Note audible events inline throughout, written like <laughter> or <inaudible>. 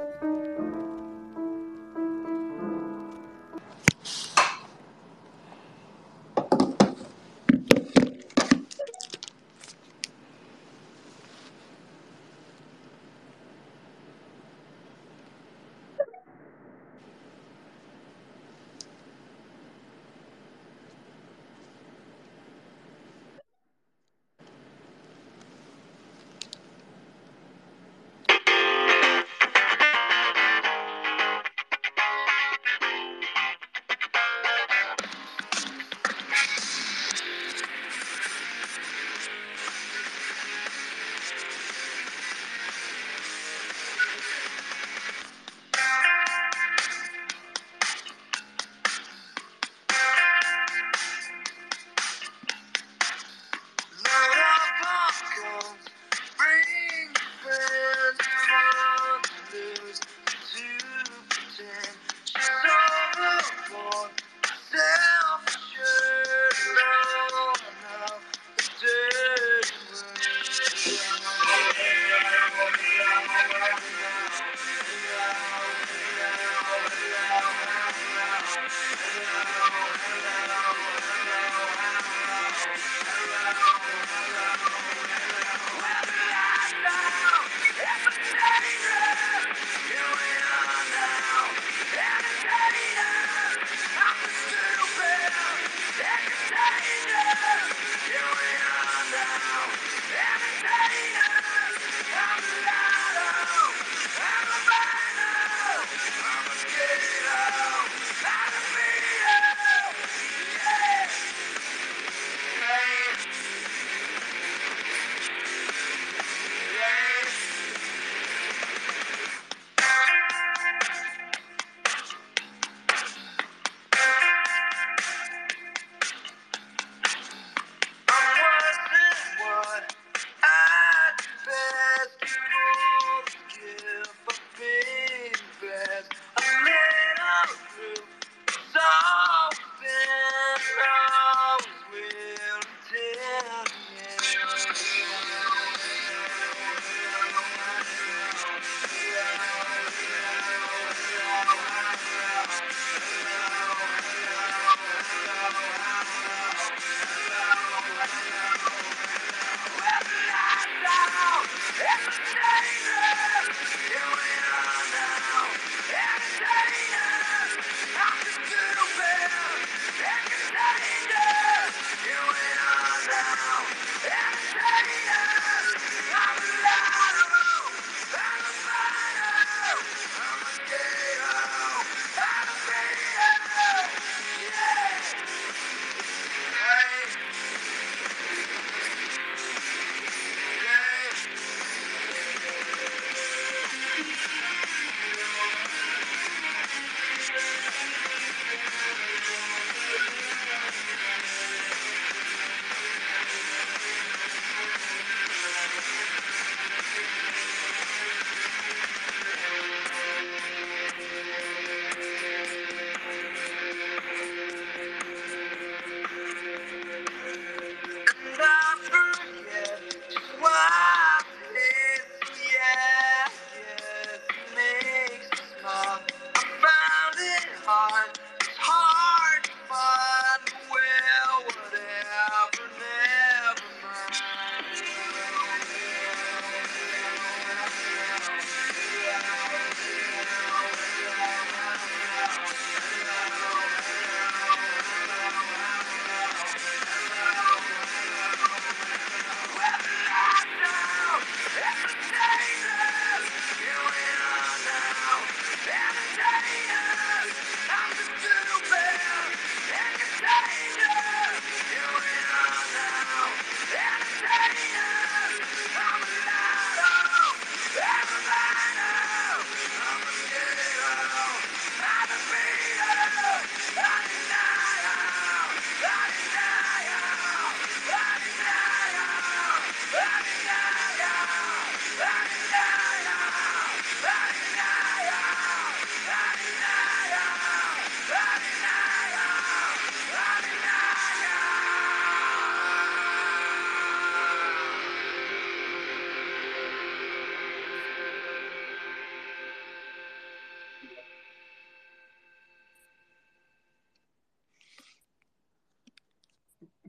Música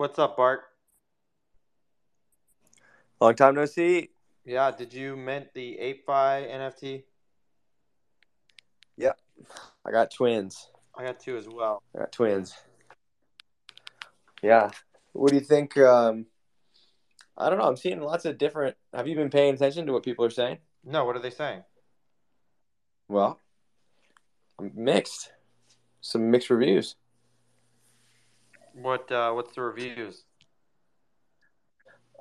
What's up, Bart? Long time no see. Yeah, did you mint the ApeFi NFT? Yep. I got twins. I got two as well. I got twins. Yeah. What do you think? Um, I don't know. I'm seeing lots of different. Have you been paying attention to what people are saying? No, what are they saying? Well, mixed. Some mixed reviews. What uh, what's the reviews?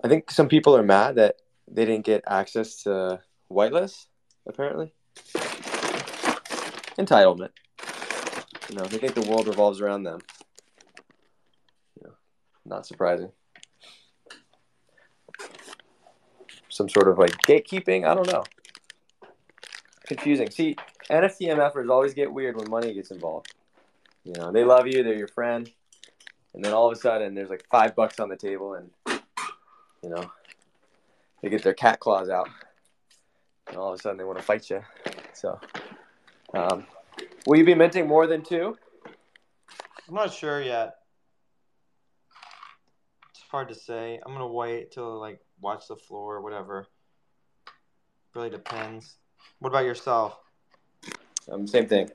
I think some people are mad that they didn't get access to whitelist, apparently. Entitlement. You know, they think the world revolves around them. You know, not surprising. Some sort of like gatekeeping. I don't know. Confusing. See, NFT MFers always get weird when money gets involved. You know, they love you, they're your friend, and then all of a sudden there's like five bucks on the table, and you know, they get their cat claws out, and all of a sudden they want to fight you. So, um, will you be minting more than two? I'm not sure yet. It's hard to say. I'm gonna wait till like watch the floor or whatever. Really depends. What about yourself? Um, same thing.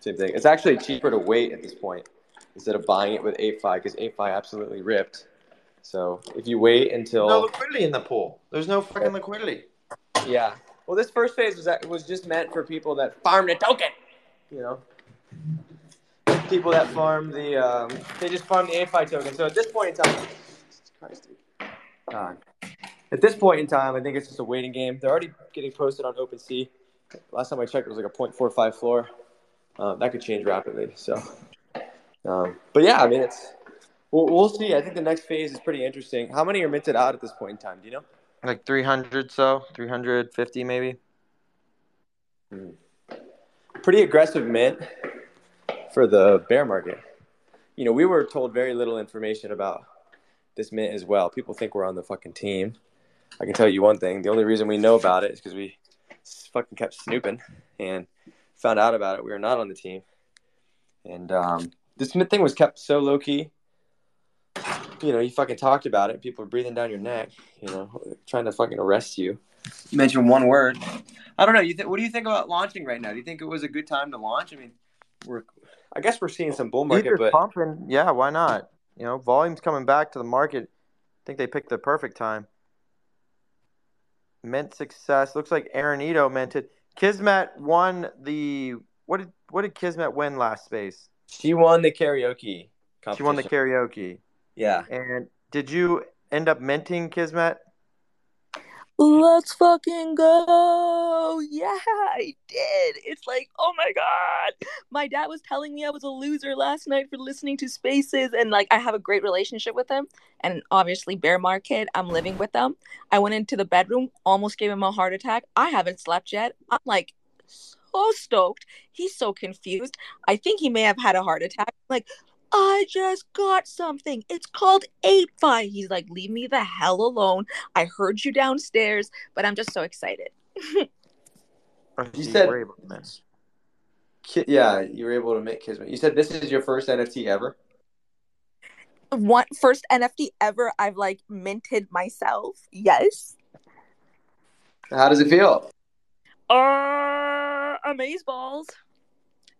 Same thing. It's actually cheaper to wait at this point instead of buying it with ApeFi because ApeFi absolutely ripped. So if you wait until no liquidity in the pool. There's no fucking liquidity. Yeah. Well, this first phase was was just meant for people that farmed a token. You know, people that farm the um, they just farm the ApeFi token. So at this point in time, Jesus Christ, dude. Uh, at this point in time, I think it's just a waiting game. They're already getting posted on OpenSea. Last time I checked, it was like a 0.45 floor. Uh, that could change rapidly. So, um, but yeah, I mean, it's we'll, we'll see. I think the next phase is pretty interesting. How many are minted out at this point in time? Do you know? Like 300 so, 350 maybe. Hmm. Pretty aggressive mint for the bear market. You know, we were told very little information about this mint as well. People think we're on the fucking team. I can tell you one thing: the only reason we know about it is because we fucking kept snooping and found out about it. We were not on the team, and um, this thing was kept so low key. You know, you fucking talked about it. People are breathing down your neck. You know, trying to fucking arrest you. You mentioned one word. I don't know. You th- what do you think about launching right now? Do you think it was a good time to launch? I mean, we're I guess we're seeing some bull market, but pumping. Yeah, why not? You know, volume's coming back to the market. I think they picked the perfect time. Mint success. Looks like Aaron Ito minted. Kismet won the what did what did Kismet win last space? She won the karaoke. She won the karaoke. Yeah. And did you end up minting Kismet? Let's fucking go. Yeah, I did. It's like, oh my God. My dad was telling me I was a loser last night for listening to Spaces. And like, I have a great relationship with him. And obviously, Bear Market, I'm living with them. I went into the bedroom, almost gave him a heart attack. I haven't slept yet. I'm like, so stoked. He's so confused. I think he may have had a heart attack. Like, I just got something. It's called ApeFi. He's like, leave me the hell alone. I heard you downstairs, but I'm just so excited. <laughs> you said, yeah, you were able to make Kismet. You said this is your first NFT ever? One first NFT ever I've like minted myself. Yes. How does it feel? Uh, amaze balls.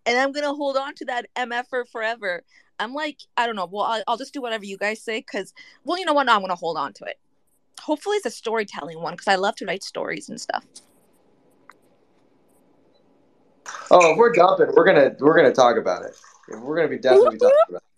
And I'm gonna hold on to that MF for forever. I'm like, I don't know. Well, I'll, I'll just do whatever you guys say because, well, you know what? No, I'm going to hold on to it. Hopefully, it's a storytelling one because I love to write stories and stuff. Oh, if we're dumping, we're gonna we're gonna talk about it. We're gonna be definitely talking <laughs> about it.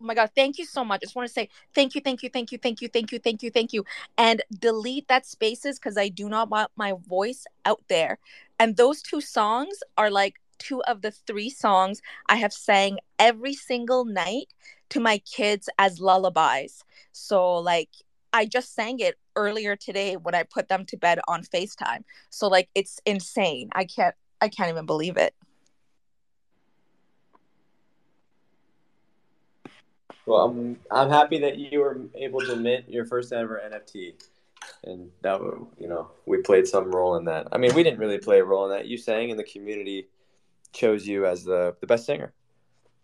Oh my god, thank you so much. I just want to say thank you, thank you, thank you, thank you, thank you, thank you, thank you. And delete that spaces because I do not want my voice out there. And those two songs are like two of the three songs I have sang every single night to my kids as lullabies. So, like, I just sang it earlier today when I put them to bed on FaceTime. So, like, it's insane. I can't, I can't even believe it. Well, I'm, I'm happy that you were able to mint your first ever NFT. And that, you know, we played some role in that. I mean, we didn't really play a role in that. You sang and the community chose you as the, the best singer.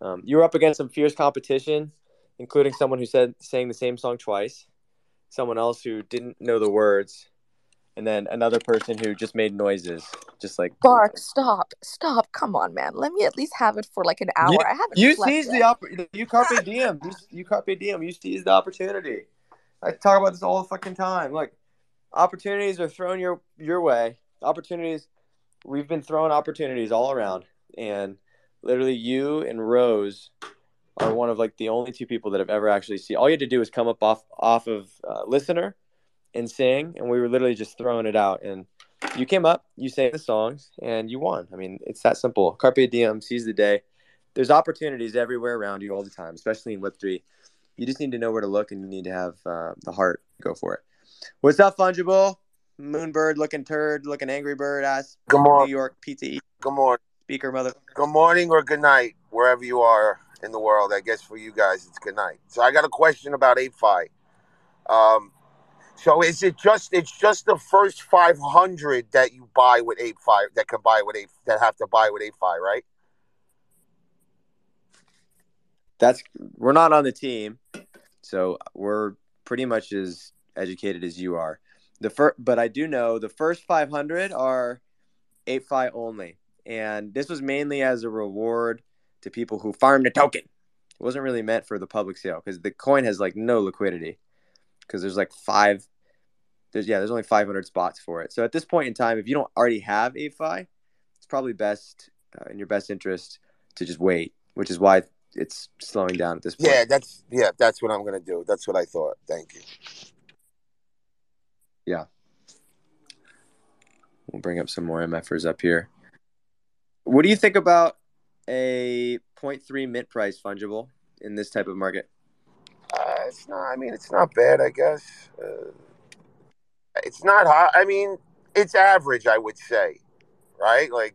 Um, you were up against some fierce competition. including someone who said sang the same song twice, someone else who didn't know the words, and then another person who just made noises, just like Bark, stop, stop. Come on, man. Let me at least have it for like an hour. You, I haven't. you slept seize the opp- you carpe diem. You, you carpe diem. You seize the opportunity. I talk about this all the fucking time. Like opportunities are thrown your your way. Opportunities. We've been throwing opportunities all around, and literally, you and Rose are one of like the only two people that have ever actually seen. All you had to do was come up off off of uh, listener and sing, and we were literally just throwing it out. And you came up, you sang the songs, and you won. I mean, it's that simple. Carpe diem, seize the day. There's opportunities everywhere around you all the time, especially in Web three. You just need to know where to look, and you need to have uh, the heart to go for it. What's up, fungible? Moonbird looking turd, looking angry bird ass. Good morning, New. York pizza eat Good morning. speaker mother. Good morning or good night, wherever you are in the world. I guess for you guys, it's good night. So I got a question about ApeFi. Um, so is it just it's just the first 500 that you buy with ApeFi that can buy with 8 that have to buy with ApeFi, right? That's we're not on the team, so we're pretty much as educated as you are. The first, but I do know the first 500 are ApeFi only, and this was mainly as a reward to people who farmed a token. It wasn't really meant for the public sale because the coin has like no liquidity because there's like five. There's yeah, there's only 500 spots for it. So at this point in time, if you don't already have ApeFi, it's probably best uh, in your best interest to just wait, which is why it's slowing down at this point. Yeah, that's yeah, that's what I'm gonna do. That's what I thought. Thank you. Yeah. We'll bring up some more MFers up here. What do you think about a 0.3 mint price fungible in this type of market? Uh, it's not. I mean, it's not bad. I guess uh, it's not hot. I mean, it's average. I would say, right? Like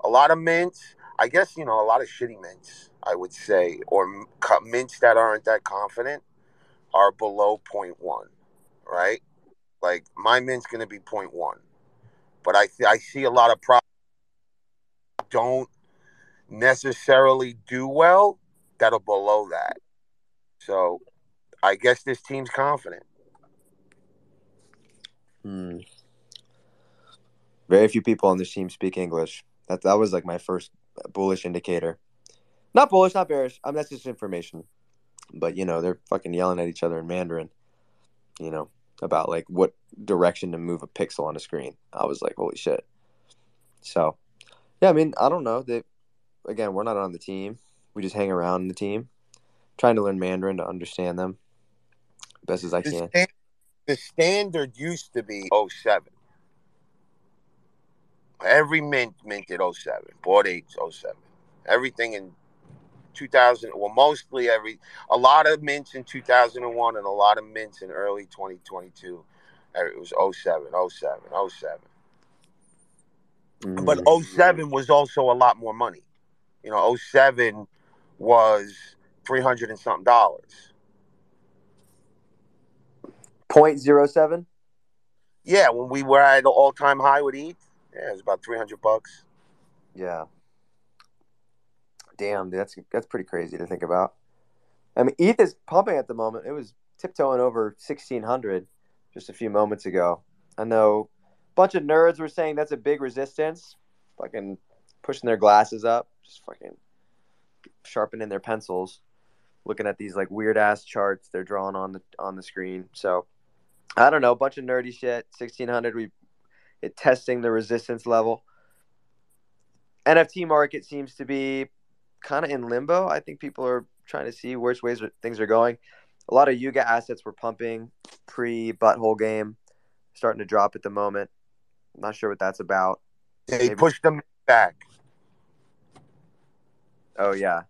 a lot of mints. I guess you know a lot of shitty mints. I would say, or mints that aren't that confident are below 0.1, right? Like my mint's going to be 0.1, but I th- I see a lot of problems don't necessarily do well that are below that. So I guess this team's confident. Hmm. Very few people on this team speak English. That that was like my first bullish indicator. Not bullish, not bearish. I mean, that's just information. But you know, they're fucking yelling at each other in Mandarin. You know about like what direction to move a pixel on a screen. I was like, holy shit. So, yeah, I mean, I don't know. They again, we're not on the team. We just hang around the team, trying to learn Mandarin to understand them best as I The, can. stan- the standard used to be 07. Every mint minted 07. Board 8 07. Everything in 2000, well, mostly every, a lot of mints in 2001 and a lot of mints in early 2022. Uh, It was 07, 07, 07. But Mm. 07 was also a lot more money. You know, 07 was 300 and something dollars. Point zero seven. Yeah, when we were at an all time high with ETH, yeah, it was about 300 bucks. Yeah. Damn, dude, that's that's pretty crazy to think about. I mean, ETH is pumping at the moment. It was tiptoeing over sixteen hundred just a few moments ago. I know a bunch of nerds were saying that's a big resistance. Fucking pushing their glasses up, just fucking sharpening their pencils, looking at these like weird ass charts they're drawing on the on the screen. So I don't know, a bunch of nerdy shit. Sixteen hundred, we it testing the resistance level. NFT market seems to be kind of in limbo. I think people are trying to see which ways things are going. A lot of Yuga assets were pumping pre butthole game, starting to drop at the moment. I'm not sure what that's about. They Maybe- pushed them back. Oh yeah,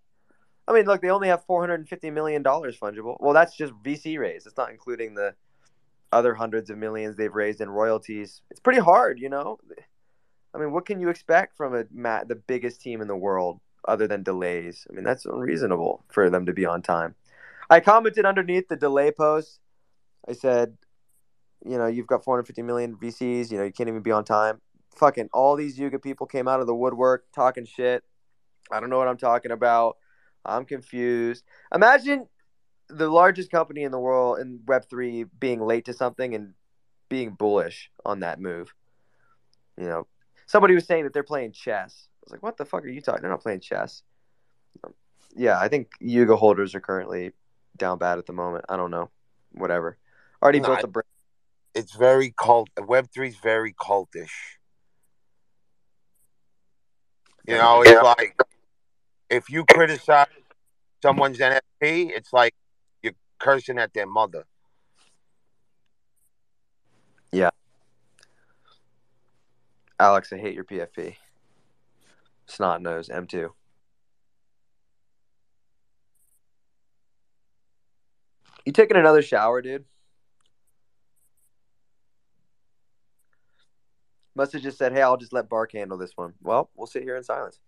I mean, look, they only have 450 million dollars fungible. Well, that's just VC raised. It's not including the other hundreds of millions they've raised in royalties. It's pretty hard, you know. I mean, what can you expect from a ma- the biggest team in the world other than delays? I mean, that's unreasonable for them to be on time. I commented underneath the delay post. I said, you know, you've got 450 million VCs. You know, you can't even be on time. Fucking all these Yuga people came out of the woodwork talking shit. I don't know what I'm talking about. I'm confused. Imagine the largest company in the world in Web three being late to something and being bullish on that move. You know, somebody was saying that they're playing chess. I was like, what the fuck are you talking? They're not playing chess. Um, yeah, I think Yuga holders are currently down bad at the moment. I don't know. Whatever. Already No, built a brand. It's very cult. Web three is very cultish. You know, it's like if you criticize someone's NFT, it's like you're cursing at their mother. Yeah. Alex, I hate your PFP. Snot nose M2. You taking another shower, dude? Must have just said, "Hey, I'll just let Bark handle this one." Well, we'll sit here in silence.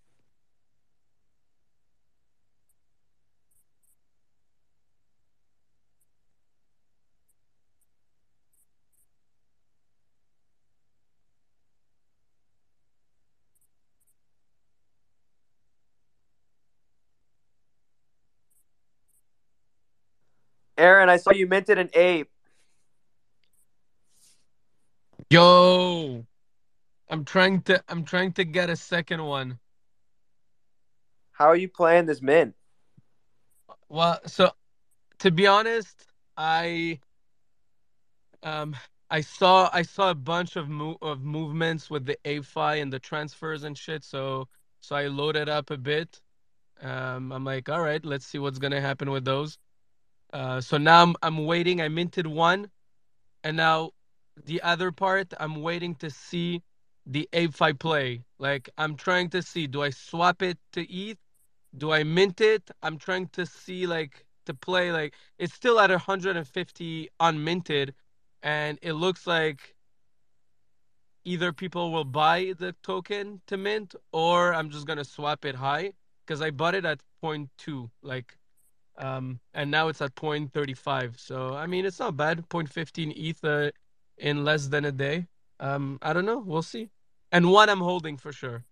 Aaron, I saw you minted an ape. Yo, I'm trying to I'm trying to get a second one. How are you playing this mint? Well, so to be honest, I um I saw I saw a bunch of mo- of movements with the ApeFi and the transfers and shit. So so I loaded up a bit. Um, I'm like, all right, let's see what's gonna happen with those. Uh, so now I'm I'm waiting. I minted one, and now the other part I'm waiting to see the ApeFi play. Like I'm trying to see, do I swap it to ETH? Do I mint it? I'm trying to see like to play like it's still at 150 unminted, and it looks like either people will buy the token to mint or I'm just gonna swap it high because I bought it at 0.2 like um and now it's at 0.35 so I mean it's not bad 0.15 ETH uh, in less than a day um I don't know we'll see and one I'm holding for sure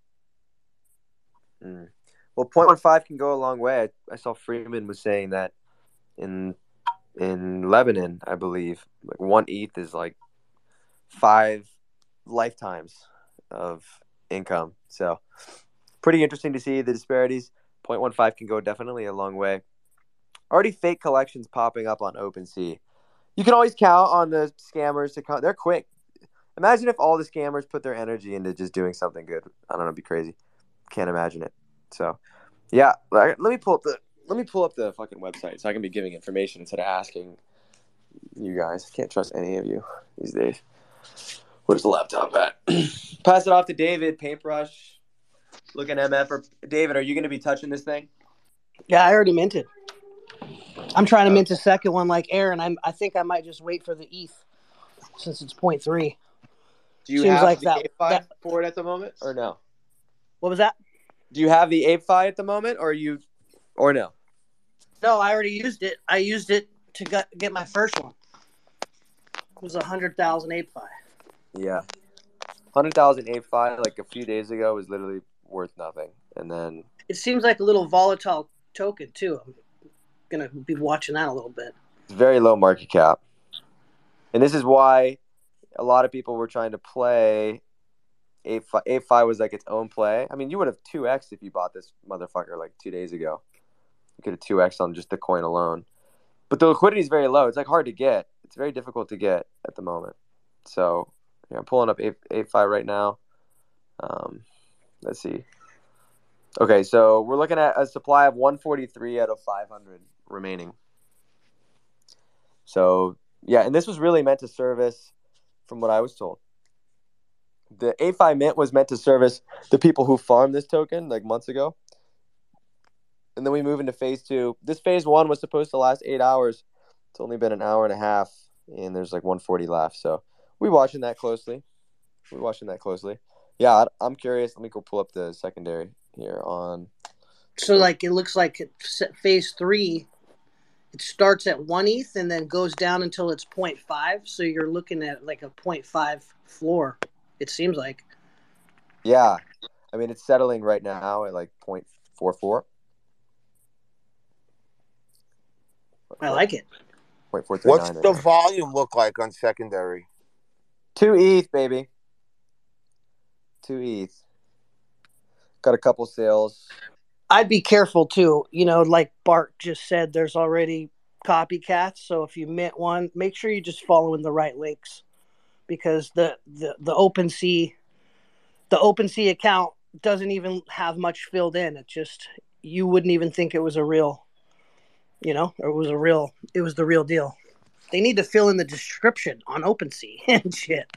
Mm. Well, 0.15 can go a long way. I, I saw Freeman was saying that in in Lebanon, I believe, like one ETH is like five lifetimes of income. So, pretty interesting to see the disparities. 0.15 can go definitely a long way. Already fake collections popping up on OpenSea. You can always count on the scammers to come. They're quick. Imagine if all the scammers put their energy into just doing something good. I don't know, it'd be crazy. Can't imagine it. So, yeah, let me pull up the let me pull up the fucking website so I can be giving information instead of asking you guys. I can't trust any of you these days. Where's the laptop at? <clears throat> Pass it off to David. Paintbrush. Looking MF or David, are you going to be touching this thing? Yeah, I already minted. I'm trying to uh, mint a second one like Aaron. I'm, I think I might just wait for the ETH since it's 0.3. Do you Seems have like the that- ApeFi that- for it at the moment, or no? What was that? Do you have the ApeFi at the moment, or you, or no? No, I already used it. I used it to get, get my first one. It was a hundred thousand ApeFi. Yeah, hundred thousand ApeFi like a few days ago was literally worth nothing, and then It seems like a little volatile token too. I'm gonna be watching that a little bit. It's very low market cap. And this is why a lot of people were trying to play ApeFi. ApeFi was like its own play. I mean, you would have 2x if you bought this motherfucker like two days ago. You could have 2x on just the coin alone. But the liquidity is very low. It's like hard to get. It's very difficult to get at the moment. So yeah, I'm pulling up Ape, ApeFi right now. Um, let's see. Okay, so we're looking at a supply of 143 out of 500 remaining. So yeah, and this was really meant to service, from what I was told. The ApeFi mint was meant to service the people who farmed this token like months ago. And then we move into phase two. This phase one was supposed to last eight hours. It's only been an hour and a half, and there's like 140 left. So we're watching that closely. We're watching that closely. Yeah, I'm curious. Let me go pull up the secondary here on. So like it looks like phase three, it starts at one ETH and then goes down until it's 0.5. So you're looking at like a 0.5 floor. It seems like. Yeah, I mean it's settling right now at like 0.44. I like it. Point four three What's nine. the volume look like on secondary? Two ETH, baby. Two ETH. Got a couple sales. I'd be careful too. You know, like Bart just said, there's already copycats. So if you mint one, make sure you're just follow in the right links, because the the the OpenSea, the OpenSea account doesn't even have much filled in. It just you wouldn't even think it was a real, you know, it was a real. It was the real deal. They need to fill in the description on OpenSea <laughs> and shit.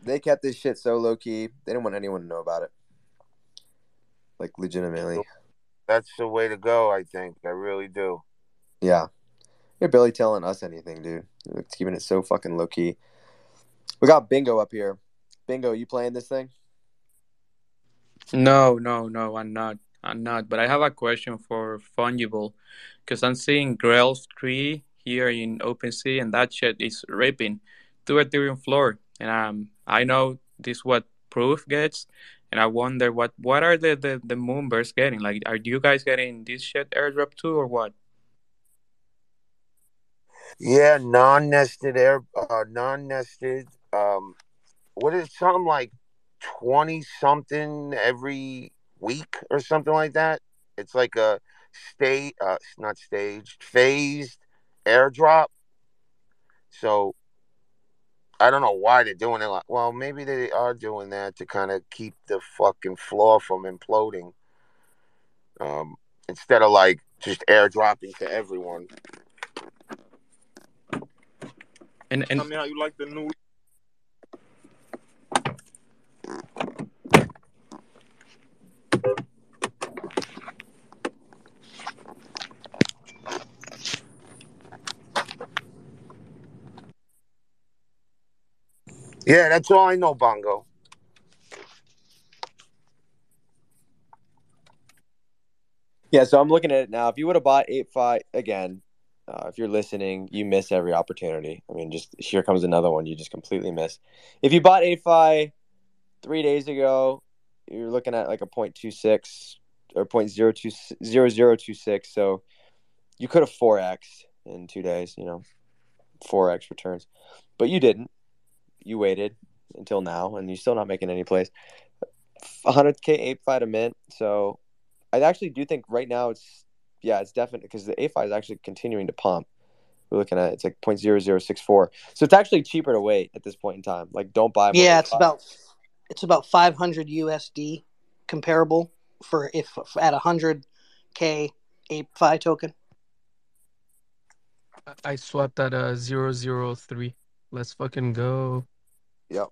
They kept this shit so low key. They didn't want anyone to know about it. Like legitimately. That's the way to go. I think. I really do. Yeah. You're barely telling us anything, dude. It's keeping it so fucking low key. We got Bingo up here. Bingo, you playing this thing? No, no, no, I'm not. I'm not. But I have a question for Fungible because I'm seeing Grails tree here in OpenSea and that shit is ripping to Ethereum floor. And um, I know this what proof gets. And I wonder what what are the, the, the Moonbirds getting? Like, are you guys getting this shit airdrop too or what? Yeah, non-nested air, uh, non-nested. Um, what is something like twenty something every week or something like that? It's like a state, uh, not staged, phased airdrop. So I don't know why they're doing it. Like, well, maybe they are doing that to kind of keep the fucking floor from imploding. Um, instead of like just airdropping to everyone. And and Tell me how you like the new. Yeah, that's all I know, Bongo. Yeah, so I'm looking at it now. If you would have bought ApeFi again, uh, if you're listening, you miss every opportunity. I mean, just here comes another one you just completely miss. If you bought ApeFi three days ago, you're looking at like a point two six or point zero two zero zero two six. So you could have four x in two days. You know, four x returns, but you didn't. You waited until now, and you're still not making any plays. 100k ApeFi a mint. So I actually do think right now it's yeah, it's definite because the ApeFi is actually continuing to pump. We're looking at it's like 0.0064. So it's actually cheaper to wait at this point in time. Like don't buy more Yeah, ApeFi. it's about it's about 500 USD comparable for if at 100k ApeFi token. I- I swapped at a uh, zero zero three. Let's fucking go. Yep.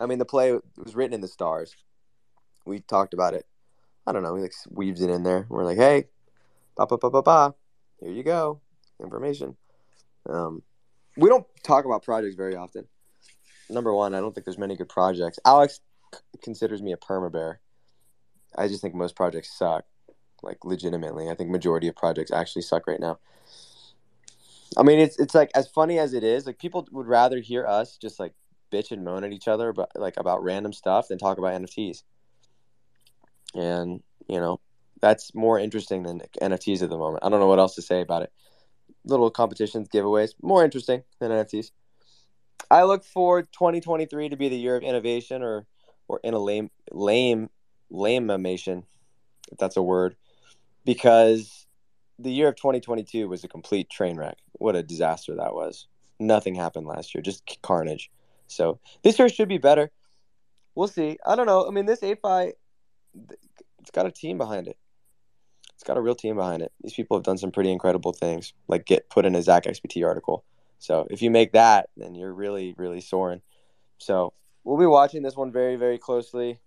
I mean the play was written in the stars. We talked about it. I don't know, we like weaves it in there. We're like, hey, ba ba ba ba ba. Here you go. Information. Um we don't talk about projects very often. Number one, I don't think there's many good projects. Alex c- considers me a perma bear. I just think most projects suck. Like legitimately. I think majority of projects actually suck right now. I mean it's it's like as funny as it is, like people would rather hear us just like bitch and moan at each other but like about random stuff than talk about NFTs. And, you know, that's more interesting than NFTs at the moment. I don't know what else to say about it. Little competitions, giveaways, more interesting than NFTs. I look for 2023 to be the year of innovation or or in a lame lame lamemation, if that's a word, because the year of 2022 was a complete train wreck. What a disaster that was. Nothing happened last year, just carnage. So this year should be better. We'll see. I don't know. I mean, this ApeFi, it's got a team behind it. It's got a real team behind it. These people have done some pretty incredible things, like get put in a ZachXBT article. So if you make that, then you're really, really soaring. So we'll be watching this one very, very closely.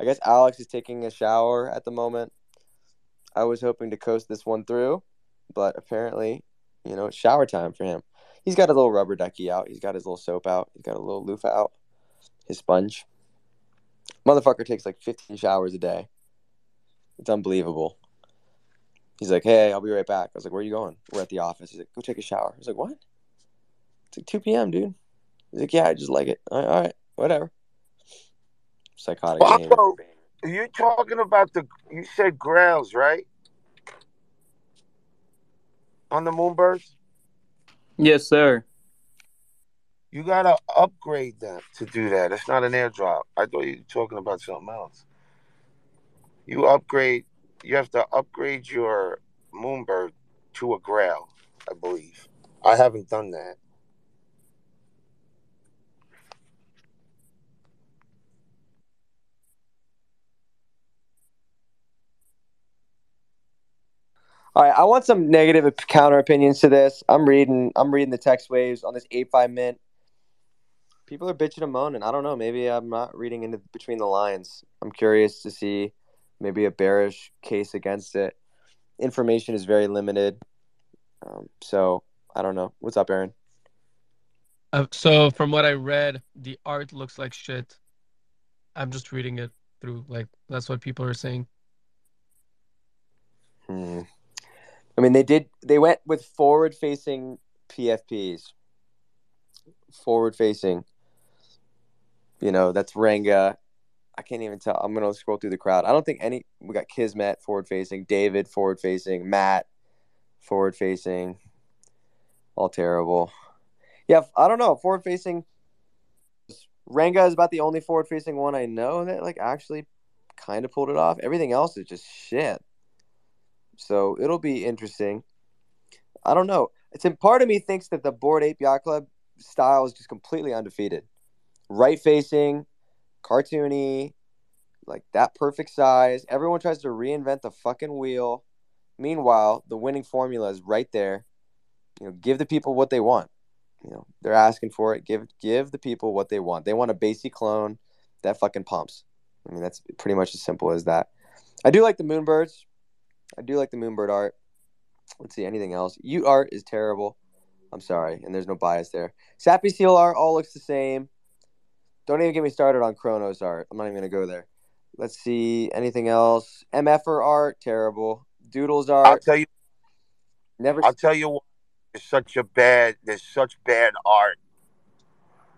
I guess Alex is taking a shower at the moment. I was hoping to coast this one through, but apparently, you know, it's shower time for him. He's got a little rubber ducky out. He's got his little soap out. He's got a little loofah out. His sponge. Motherfucker takes like 15 showers a day. It's unbelievable. He's like, hey, I'll be right back. I was like, where are you going? We're at the office. He's like, go take a shower. I was like, what? It's like 2 p.m., dude. He's like, yeah, I just like it. All right, all right whatever. Psychotic. Bongo, you're talking about the. You said Grails, right? on the Moonbirds? Yes, sir. You gotta upgrade them to do that. It's not an airdrop. I thought you were talking about something else. You upgrade. You have to upgrade your Moonbird to a Grail, I believe. I haven't done that. All right, I want some negative counter opinions to this. I'm reading. I'm reading the text waves on this ApeFi mint. People are bitching and moaning. I don't know. Maybe I'm not reading into between the lines. I'm curious to see maybe a bearish case against it. Information is very limited, um, so I don't know. What's up, Aaron? Uh, so from what I read, the art looks like shit. I'm just reading it through. Like that's what people are saying. Hmm. I mean, they did. They went with forward-facing PFPs. Forward-facing. You know, that's Renga. I can't even tell. I'm gonna scroll through the crowd. I don't think any. We got Kismet forward-facing, David forward-facing, Matt forward-facing. All terrible. Yeah, I don't know. Forward-facing. Renga is about the only forward-facing one I know that like actually kind of pulled it off. Everything else is just shit. So it'll be interesting. I don't know. It's in part of me thinks that the Bored Ape Yacht Club style is just completely undefeated. Right facing, cartoony, like that perfect size. Everyone tries to reinvent the fucking wheel. Meanwhile, the winning formula is right there. You know, give the people what they want. You know, they're asking for it. Give give the people what they want. They want a basic clone that fucking pumps. I mean, that's pretty much as simple as that. I do like the Moonbirds. I do like the Moonbird art. Let's see anything else. y00ts art is terrible. I'm sorry, and there's no bias there. Sappy Seal art all looks the same. Don't even get me started on Chronos art. I'm not even gonna go there. Let's see anything else. MFer art terrible. Doodles art. I'll tell you. Never. I'll tell you what. There's such a bad. There's such bad art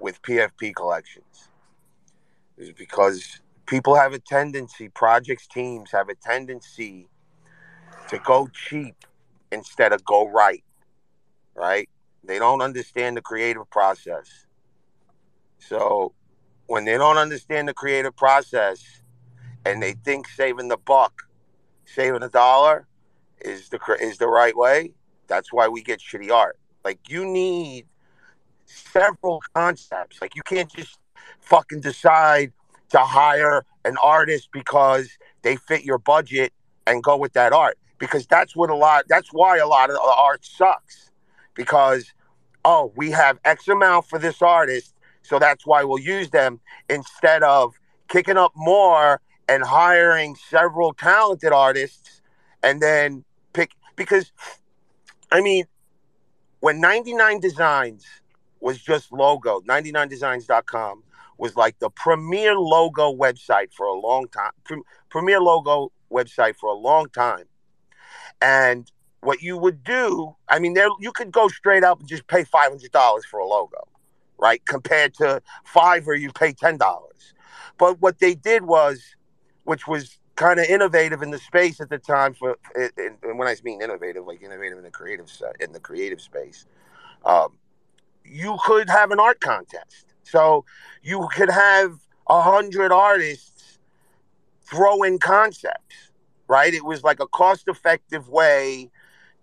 with PFP collections. Is because people have a tendency. Projects teams have a tendency to go cheap instead of go right. Right? They don't understand the creative process. So when they don't understand the creative process and they think saving the buck, saving a dollar is the is the right way, that's why we get shitty art. Like you need several concepts. Like you can't just fucking decide to hire an artist because they fit your budget and go with that art because that's what a lot that's why a lot of the art sucks. Because oh we have x amount for this artist so that's why we'll use them instead of kicking up more and hiring several talented artists and then pick because i mean when 99 designs was just logo 99designs.com was like the premier logo website for a long time pre- premier logo website for a long time and what you would do, I mean, there you could go straight up and just pay five hundred dollars for a logo, right? Compared to Fiverr, you pay ten dollars. But what they did was, which was kind of innovative in the space at the time. For and when I mean innovative, like innovative in the creative in the creative space, um, you could have an art contest. So you could have a hundred artists throw in concepts right? It was like a cost effective way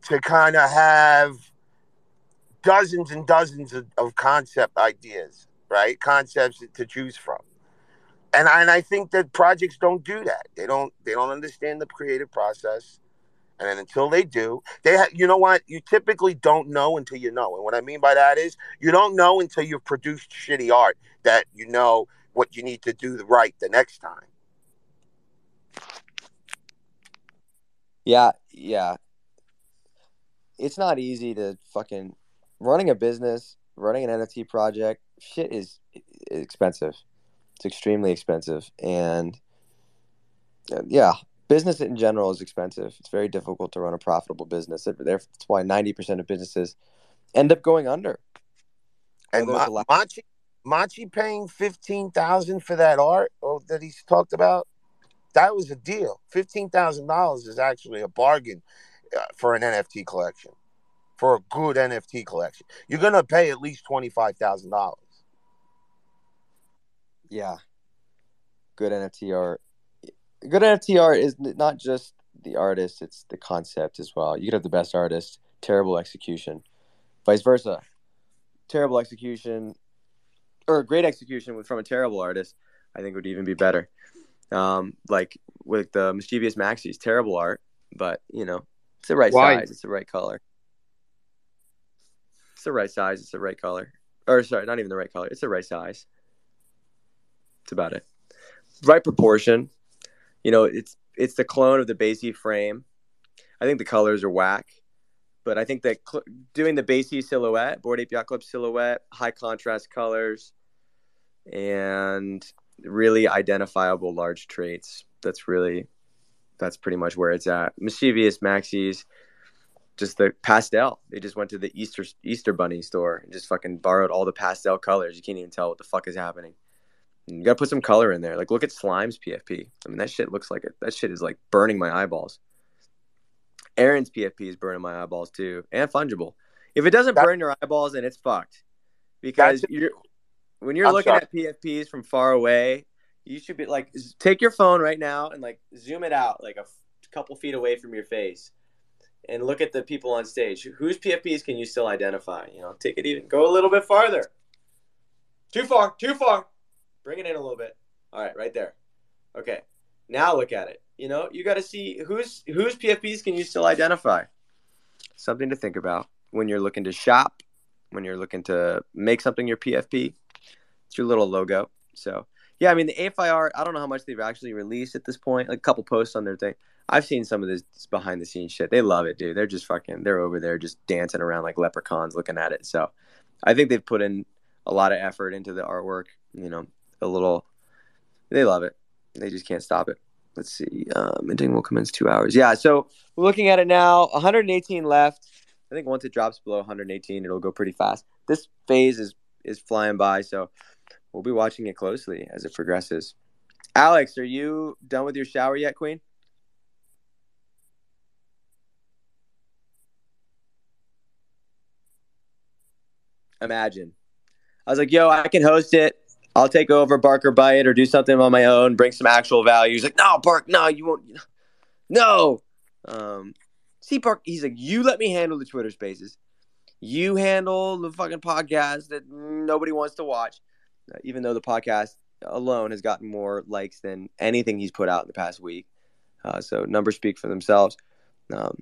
to kind of have dozens and dozens of, of, concept ideas, right? Concepts to choose from. And I, and I think that projects don't do that. They don't they don't understand the creative process. And until they do, they ha- you know what? You typically don't know until you know. And what I mean by that is you don't know until you've produced shitty art that you know what you need to do right the next time. Yeah, yeah. It's not easy to fucking running a business, running an NFT project. Shit is expensive. It's extremely expensive, and uh, yeah, business in general is expensive. It's very difficult to run a profitable business. That's why ninety percent of businesses end up going under. And Ma- Machi, Machi paying fifteen thousand for that art oh, that he's talked about that was a deal. Fifteen thousand dollars is actually a bargain uh, for an NFT collection. for a good NFT collection. You're gonna pay at least twenty five thousand dollars. Yeah. Good NFT art. Good NFT art is not just the artist, it's the concept as well. You could have the best artist, terrible execution. Vice versa. Terrible execution or great execution from a terrible artist, I think would even be better. Um, like with the mischievous Maxis, terrible art, but you know, it's the right Why? size, it's the right color. It's the right size, it's the right color. Or sorry, not even the right color, it's the right size. It's about it. Right proportion. You know, it's it's the clone of the BAYC frame. I think the colors are whack, but I think that cl- doing the BAYC silhouette, Bored Ape Yacht Club silhouette, high contrast colors, and really identifiable large traits. That's really that's pretty much where it's at. Mischievous Maxis, just the pastel. They just went to the Easter Easter Bunny store and just fucking borrowed all the pastel colors. You can't even tell what the fuck is happening. You gotta put some color in there. Like look at Slime's PFP. I mean that shit looks like it. That shit is like burning my eyeballs. Aaron's PFP is burning my eyeballs too, and fungible. If it doesn't burn your eyeballs, then it's fucked. Because you're when you're I'm looking sorry. at PFPs from far away, you should be like take your phone right now and like zoom it out like a f- couple feet away from your face and look at the people on stage. Whose PFPs can you still identify? You know, take it even go a little bit farther. Too far, too far. Bring it in a little bit. All right, right there. Okay. Now look at it. You know, you got to see whose whose PFPs can you still identify. Something to think about when you're looking to shop, when you're looking to make something your PFP. Your little logo. So yeah, I mean the ApeFi art. I don't know how much they've actually released at this point. Like a couple posts on their thing. I've seen some of this behind the scenes shit. They love it, dude. They're just fucking. They're over there just dancing around like leprechauns, looking at it. So I think they've put in a lot of effort into the artwork. You know, a little. They love it. They just can't stop it. Let's see. Uh, minting will commence two hours. Yeah. So looking at it now. 118 left. I think once it drops below 118, it'll go pretty fast. This phase is is flying by, so we'll be watching it closely as it progresses. Alex, are you done with your shower yet, Queen? Imagine. I was like, yo, I can host it. I'll take over Barker by it or do something on my own, bring some actual value. He's like, no, Bark, no, you won't. No. Um, see, Bark, he's like, you let me handle the Twitter spaces. You handle the fucking podcast that nobody wants to watch, even though the podcast alone has gotten more likes than anything he's put out in the past week. Uh, so numbers speak for themselves. Um,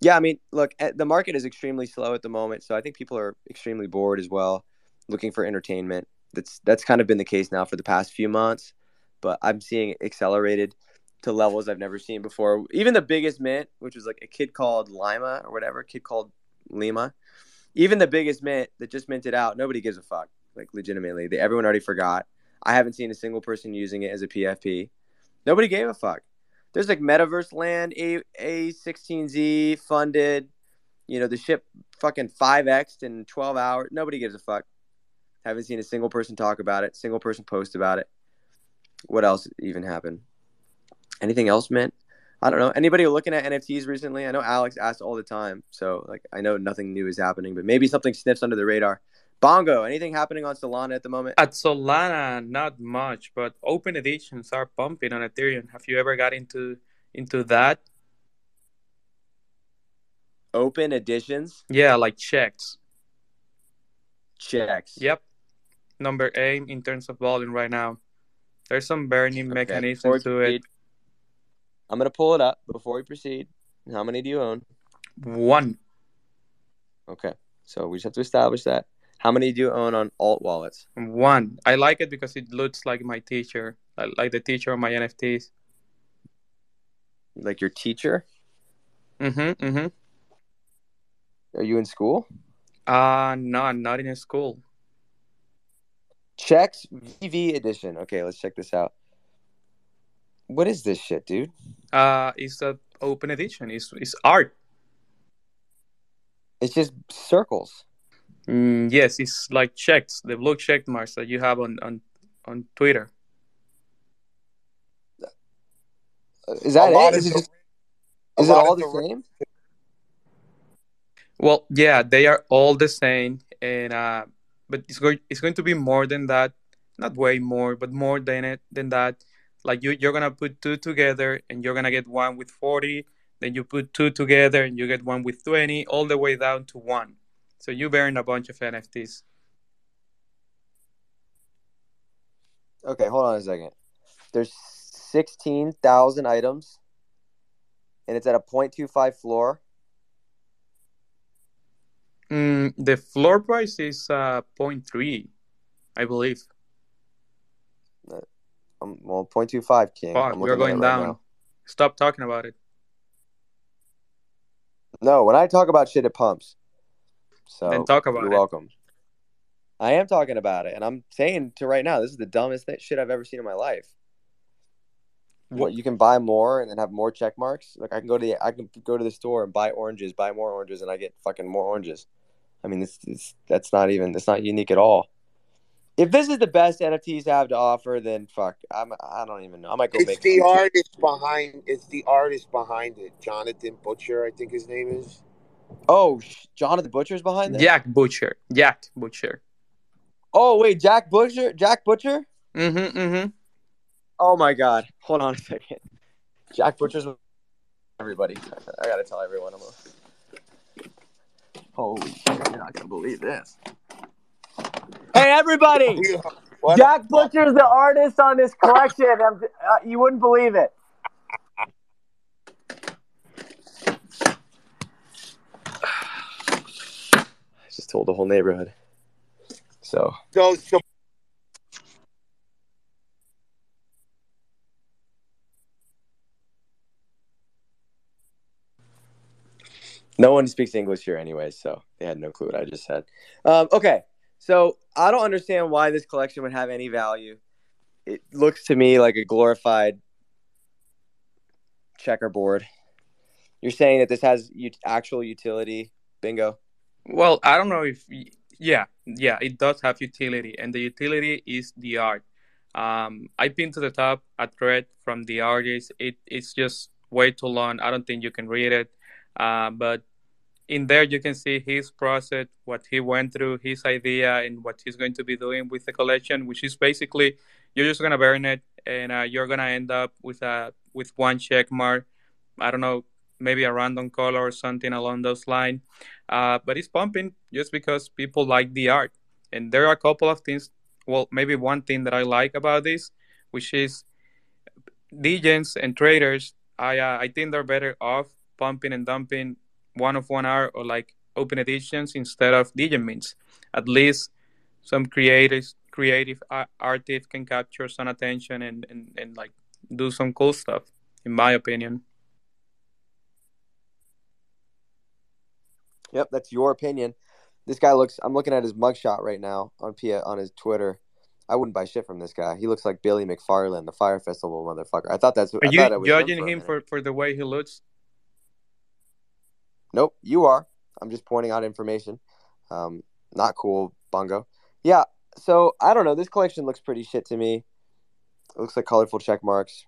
yeah, I mean, look, eh, the market is extremely slow at the moment, so I think people are extremely bored as well, looking for entertainment. That's that's kind of been the case now for the past few months, but I'm seeing it accelerated to levels I've never seen before. Even the biggest mint, which was like a kid called Lima or whatever, kid called Lima. Even the biggest mint that just minted out, nobody gives a fuck. Like legitimately, they, everyone already forgot. I haven't seen a single person using it as a PFP. Nobody gave a fuck. There's like Metaverse Land, A A16Z funded. You know, the ship fucking 5x in 12 hours. Nobody gives a fuck. Haven't seen a single person talk about it, single person post about it. What else even happened? Anything else meant? I don't know. Anybody looking at NFTs recently? I know Alex asks all the time, so like I know nothing new is happening, but maybe something sniffs under the radar. Bongo, anything happening on Solana at the moment? At Solana, not much, but open editions are pumping on Ethereum. Have you ever got into into that? Open editions, Yeah, like checks. checks. Yep. Number eight in terms of volume right now. There's some burning Okay, before to it. I'm gonna pull it up before we proceed. How many do you own? One. Okay, so we just have to establish that. How many do you own on alt wallets? One. I like it because it looks like my teacher, like the teacher of my NFTs. Like your teacher? Mm-hmm. Mm-hmm. Are you in school? Uh no, I'm not in a school. Checks VV edition. Okay, let's check this out. What is this shit, dude? Uh it's a open edition. It's it's art. It's just circles. Mm, yes, it's like checks, the blue check marks that you have on on on Twitter. Is that A lot it? it, just, is it all the the- same? Well, yeah, they are all the same, and uh, but it's going it's going to be more than that. Not way more, but more than it than that. Like you, you're gonna put two together, and you're gonna get one with forty. Then you put two together, and you get one with twenty, all the way down to one. So you earn a bunch of NFTs. Okay, hold on a second. There's sixteen thousand items, and it's at a 0.25 floor. Mm, the floor price is uh, 0.3, I believe. Um, well, 0.25, King. Fuck, we're looking at it going right down. now. Stop talking about it. No, when I talk about shit, it pumps. So Then talk about you're it. welcome. I am talking about it, and I'm saying to right now, this is the dumbest th- shit I've ever seen in my life. What you can buy more and then have more check marks. Like I can go to the I can go to the store and buy oranges, buy more oranges, and I get fucking more oranges. I mean, this is that's not even it's not unique at all. If this is the best NFTs have to offer, then fuck, I'm I don't even know. I might go It's make the artist behind. It's the artist behind it. Jonathan Butcher, I think his name is. Oh, sh- Jonathan Butcher's behind this. Jack Butcher. Jack Butcher. Oh wait, Jack Butcher. Jack Butcher. Mm-hmm, mm-hmm. Oh my god. Hold on a second. Jack Butcher's everybody. I gotta tell everyone I'm a Holy shit, you're not gonna believe this. Hey everybody! <laughs> Jack Butcher's the artist on this collection. I'm, uh, you wouldn't believe it. Just told the whole neighborhood. So So, so No one speaks English here anyway, so they had no clue what I just said. Um, okay, so I don't understand why this collection would have any value. It looks to me like a glorified checkerboard. You're saying that this has u- actual utility? Bingo. Well, I don't know if yeah, yeah, it does have utility, and the utility is the art. Um, I pinned to the top a thread from the artist. It it's just way too long. I don't think you can read it. Uh, but in there you can see his process, what he went through, his idea, and what he's going to be doing with the collection, which is basically you're just gonna burn it, and uh, you're gonna end up with a with one check mark. I don't know, maybe a random color or something along those lines. Uh, but it's pumping just because people like the art. And there are a couple of things. Well, maybe one thing that I like about this, which is DJs and traders. I uh, I think they're better off pumping and dumping one of one art or like open editions instead of DJ. At least some creative creative a- artist can capture some attention and, and, and like do some cool stuff, in my opinion. Yep, that's your opinion. This guy looks. I'm looking at his mugshot right now on Pia on his Twitter. I wouldn't buy shit from this guy. He looks like Billy McFarland, the Fyre Festival motherfucker. I thought that's. Are I you thought judging for him for, for the way he looks? Nope, you are. I'm just pointing out information. Um, not cool, Bongo. Yeah. So I don't know. This collection looks pretty shit to me. It looks like colorful check marks.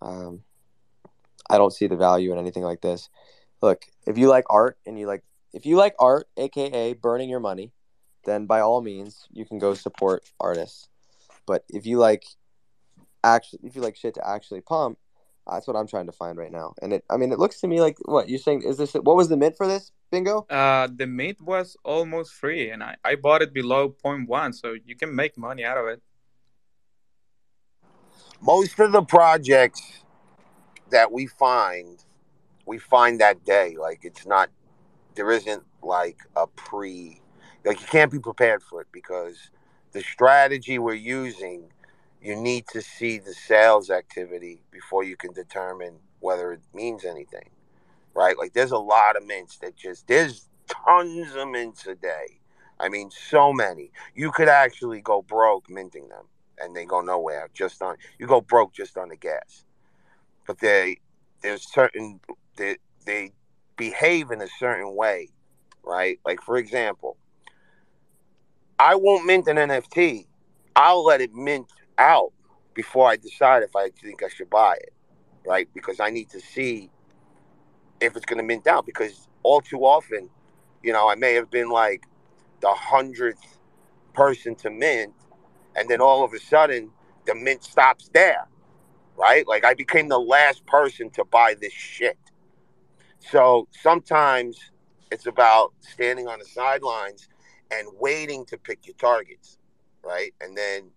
Um, I don't see the value in anything like this. Look, if you like art and you like, if you like art, aka burning your money, then by all means you can go support artists. But if you like, actually, if you like shit to actually pump, that's what I'm trying to find right now. And it, I mean, it looks to me like what you're saying. Is this what was the mint for this bingo? Uh, the mint was almost free, and I, I bought it below 0.1, so you can make money out of it. most of the projects that we find, we find that day. Like it's not, there isn't like a pre, like you can't be prepared for it because the strategy we're using, you need to see the sales activity before you can determine whether it means anything, right? Like there's a lot of mints that just, there's tons of mints a day. I mean, so many. You could actually go broke minting them and they go nowhere just on you go broke just on the gas but they there's certain they, they behave in a certain way right like for example i won't mint an nft i'll let it mint out before i decide if i think i should buy it right because i need to see if it's going to mint out because all too often You know, I may have been like the hundredth person to mint, and then all of a sudden the mint stops there, right? Like I became the last person to buy this shit. So sometimes it's about standing on the sidelines and waiting to pick your targets, right? And then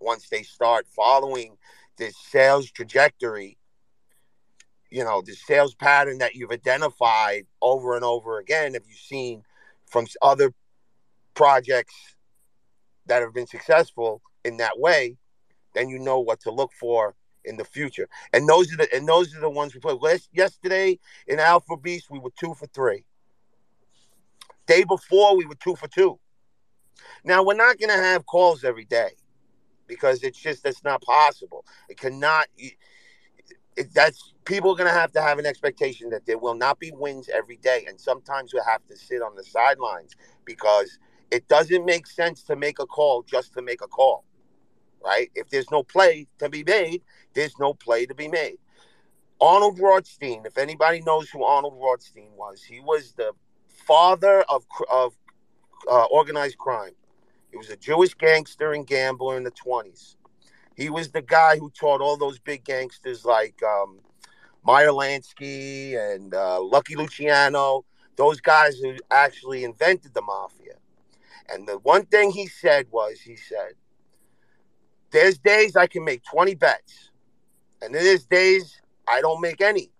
once they start following this sales trajectory, you know, the sales pattern that you've identified over and over again, have you seen from other projects that have been successful in that way, then you know what to look for in the future. And those are the and those are the ones we played. Last yesterday in Alpha Beast, we were two for three. Day before, we were two for two. Now we're not going to have calls every day because it's just that's not possible. It cannot. It, that's people are going to have to have an expectation that there will not be wins every day, and sometimes we have to sit on the sidelines because it doesn't make sense to make a call just to make a call, right? If there's no play to be made, there's no play to be made. Arnold Rothstein, if anybody knows who Arnold Rothstein was, he was the father of of uh, organized crime. He was a Jewish gangster and gambler in the 20s. He was the guy who taught all those big gangsters like um, Meyer Lansky and uh, Lucky Luciano, those guys who actually invented the mafia. And the one thing he said was, he said, there's days I can make 20 bets. And there's days I don't make any.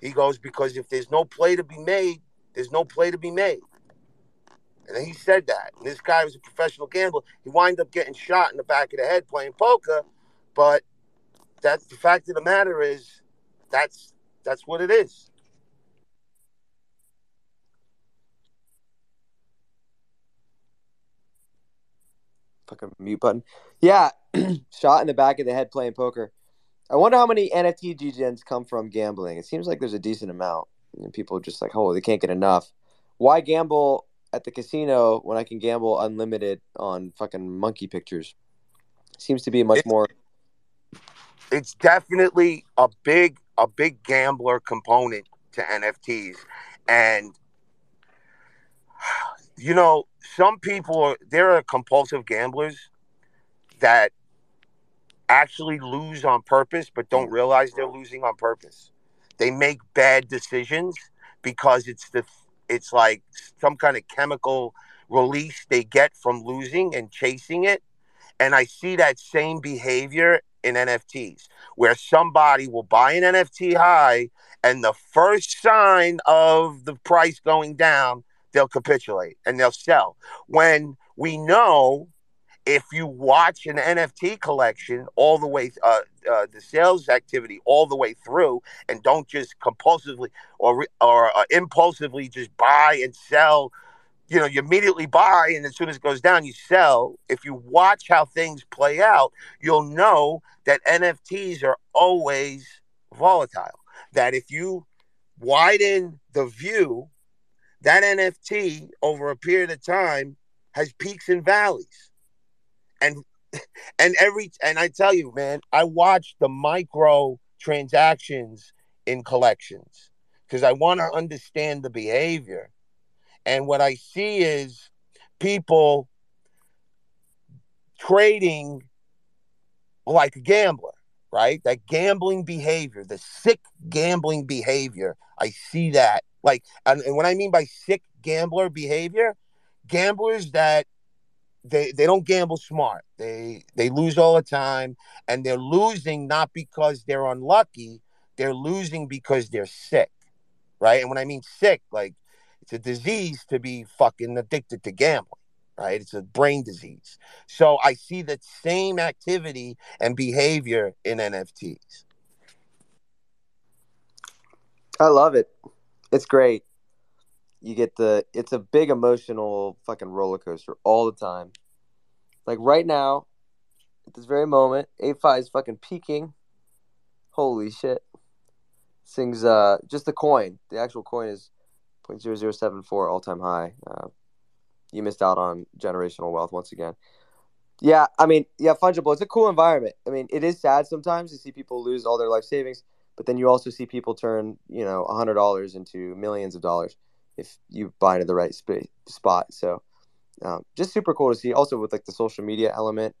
He goes, because if there's no play to be made, there's no play to be made. And he said that. And this guy was a professional gambler. He wind up getting shot in the back of the head playing poker. But that's the fact of the matter is that's that's what it is. Fucking mute button. Yeah, <clears throat> shot in the back of the head playing poker. I wonder how many NFT degens come from gambling. It seems like there's a decent amount. And people just like, oh, they can't get enough. Why gamble at the casino when I can gamble unlimited on fucking monkey pictures? Seems to be much more. It's definitely a big, a big gambler component to NFTs, and you know, some people are there are compulsive gamblers that actually lose on purpose, but don't mm. realize they're losing on purpose. They make bad decisions because it's the it's like some kind of chemical release they get from losing and chasing it. And I see that same behavior in NFTs where somebody will buy an NFT high and the first sign of the price going down, they'll capitulate and they'll sell. When we know if you watch an NFT collection all the way, uh, uh, the sales activity all the way through, and don't just compulsively or or uh, impulsively just buy and sell. You know, you immediately buy, and as soon as it goes down, you sell. If you watch how things play out, you'll know that NFTs are always volatile. That if you widen the view, that NFT over a period of time has peaks and valleys and and every and I tell you, man, I watch the micro transactions in collections because I want to understand the behavior. And what I see is people trading like a gambler, right? That gambling behavior, the sick gambling behavior. I see that. Like, and, and what I mean by sick gambler behavior, gamblers that they they don't gamble smart. They they lose all the time, and they're losing not because they're unlucky. They're losing because they're sick, right? And when I mean sick, like it's a disease to be fucking addicted to gambling, right? It's a brain disease. So I see that same activity and behavior in NFTs. I love it. It's great you get the it's a big emotional fucking roller coaster all the time. Like right now, at this very moment, ApeFi is fucking peaking. Holy shit. Things uh just the coin. The actual coin is 0.0074 all time high. Uh, you missed out on generational wealth once again. Yeah, I mean, yeah, fungible. It's a cool environment. I mean, it is sad sometimes to see people lose all their life savings, but then you also see people turn, you know, a hundred dollars into millions of dollars if you buy into the right sp- spot. So um, just super cool to see. Also with like the social media element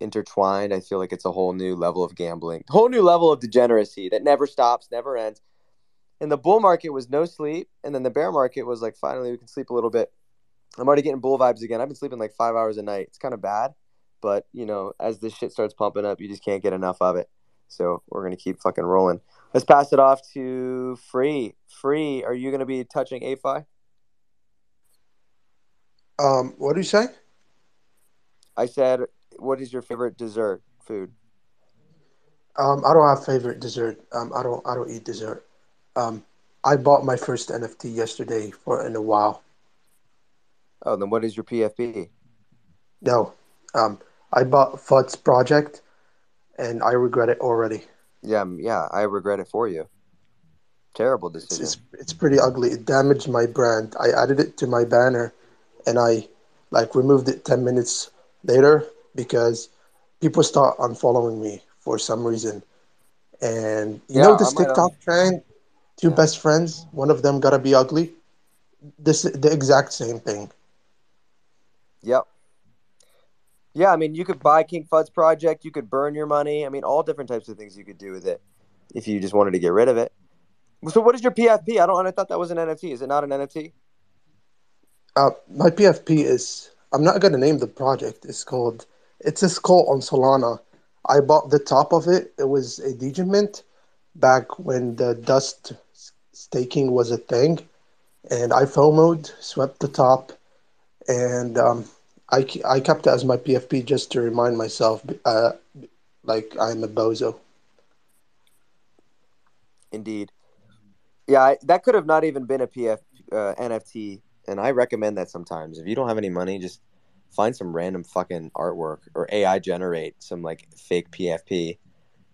intertwined, I feel like it's a whole new level of gambling, whole new level of degeneracy that never stops, never ends. And the bull market was no sleep, and then the bear market was like finally we can sleep a little bit. I'm already getting bull vibes again. I've been sleeping like five hours a night. It's kind of bad, but you know, as this shit starts pumping up, you just can't get enough of it. So we're gonna keep fucking rolling. Let's pass it off to Free. Free, are you gonna be touching ApeFi? Um, what do you say? I said, what is your favorite dessert food? Um, I don't have favorite dessert. Um, I don't I don't eat dessert. Um, I bought my first NFT yesterday for in a while. Oh, then what is your PFP? No, um, I bought FUD's project, and I regret it already. Yeah, yeah, I regret it for you. Terrible It's, decision. it's it's pretty ugly. It damaged my brand. I added it to my banner, and I like removed it ten minutes later because people start unfollowing me for some reason. And you Yeah, know this TikTok trend, two Yeah. best friends, one of them gotta be ugly. This the exact same thing. Yep. Yeah, I mean, you could buy King Fud's project. You could burn your money. I mean, all different types of things you could do with it if you just wanted to get rid of it. So, what is your PFP? I don't. I thought that was an NFT. Is it not an NFT? Uh, my PFP is I'm not gonna name the project. It's called it's a skull on Solana. I bought the top of it. It was a Degen mint back when the dust staking was a thing, and I FOMOed, swept the top, and um, I I kept it as my PFP just to remind myself, uh, like I'm a bozo. Indeed. Yeah, I, that could have not even been a PF uh, NFT, and I recommend that sometimes. If you don't have any money, just find some random fucking artwork or AI generate some like fake PFP.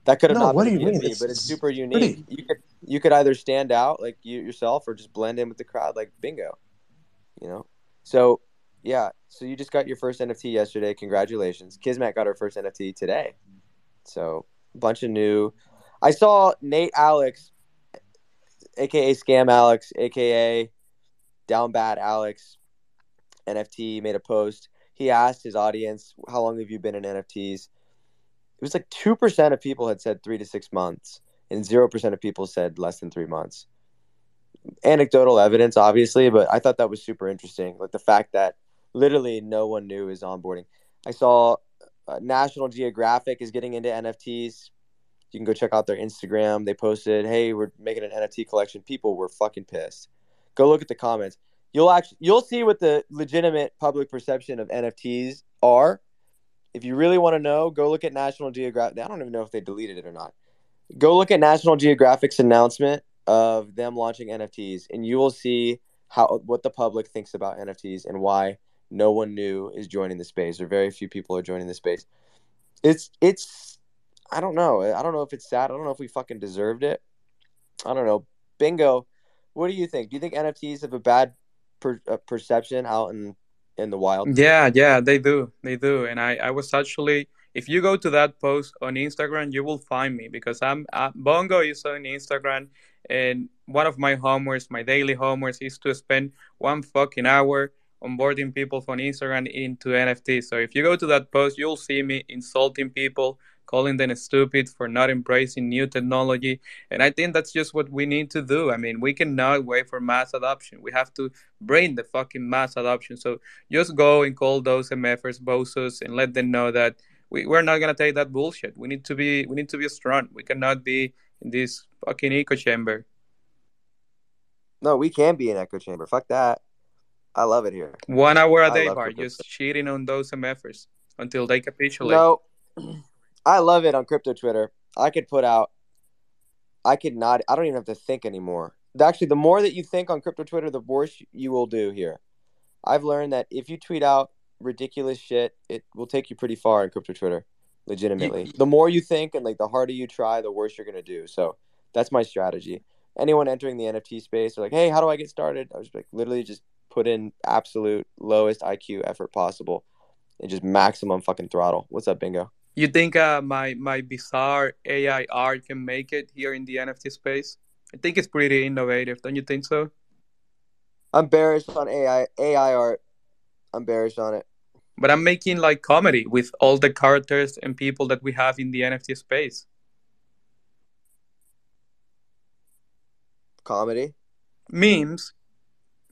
That could have No, not what been do you mean? PFP, It's, but it's it's super unique. pretty. You could you could either stand out like you yourself or just blend in with the crowd like bingo. You know. So yeah, so you just got your first NFT yesterday. Congratulations. Kismet got her first NFT today. So a bunch of new. I saw Nate Alex, aka Scam Alex, aka Down Bad Alex, NFT made a post. He asked his audience, "How long have you been in NFTs?" It was like two percent of people had said three to six months, and zero percent of people said less than three months. Anecdotal evidence, obviously, but I thought that was super interesting. Like the fact that literally no one knew his onboarding. I saw uh, National Geographic is getting into NFTs. You can go check out their Instagram. They posted, "Hey, we're making an NFT collection." People were fucking pissed. Go look at the comments. You'll actually you'll see what the legitimate public perception of NFTs are. If you really want to know, go look at National Geographic. I don't even know if they deleted it or not. Go look at National Geographic's announcement of them launching NFTs, and you will see how what the public thinks about NFTs and why no one new is joining the space, or very few people are joining the space. It's it's I don't know. I don't know if it's sad. I don't know if we fucking deserved it. I don't know. Bingo. What do you think? Do you think NFTs have a bad per, uh, perception out in in the wild? Yeah, yeah, they do. They do. And I, I was actually, if you go to that post on Instagram, you will find me because I'm uh, Bongo is on Instagram, and one of my homeworks, my daily homeworks, is to spend one fucking hour onboarding people from Instagram into NFT. So if you go to that post, you'll see me insulting people, calling them stupid for not embracing new technology. And I think that's just what we need to do. I mean, we cannot wait for mass adoption. We have to bring the fucking mass adoption. So just go and call those MFers bozos and let them know that we, we're not gonna take that bullshit. We need to be we need to be strong. We cannot be in this fucking echo chamber. No, we can be an echo chamber. Fuck that. I love it here. One hour a day, love Bart, just cheating on those MFers until they capitulate. No, I love it on crypto Twitter. I could put out. I could not. I don't even have to think anymore. Actually, the more that you think on crypto Twitter, the worse you will do here. I've learned that if you tweet out ridiculous shit, it will take you pretty far in crypto Twitter. Legitimately, the more you think and like the harder you try, the worse you're gonna do. So that's my strategy. Anyone entering the NFT space are like, hey, how do I get started? I was like, literally just put in absolute lowest IQ effort possible and just maximum fucking throttle. What's up, Bingo? You think uh, my my bizarre AI art can make it here in the NFT space? I think it's pretty innovative, don't you think so? I'm bearish on AI AI art. I'm bearish on it. But I'm making like comedy with all the characters and people that we have in the NFT space. Comedy. Memes,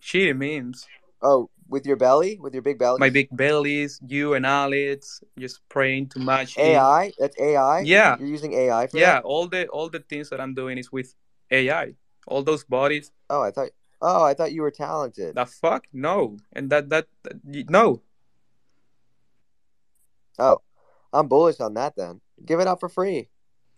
shitty memes. Oh, with your belly, with your big belly. My big bellies, you and Alex, just praying to match. in. AI. That's AI. Yeah. You're using AI for Yeah, that. all the all the things that I'm doing is with AI. All those bodies. Oh, I thought. Oh, I thought you were talented. The fuck? No. And that that, that no. Oh, I'm bullish on that. Then give it out for free.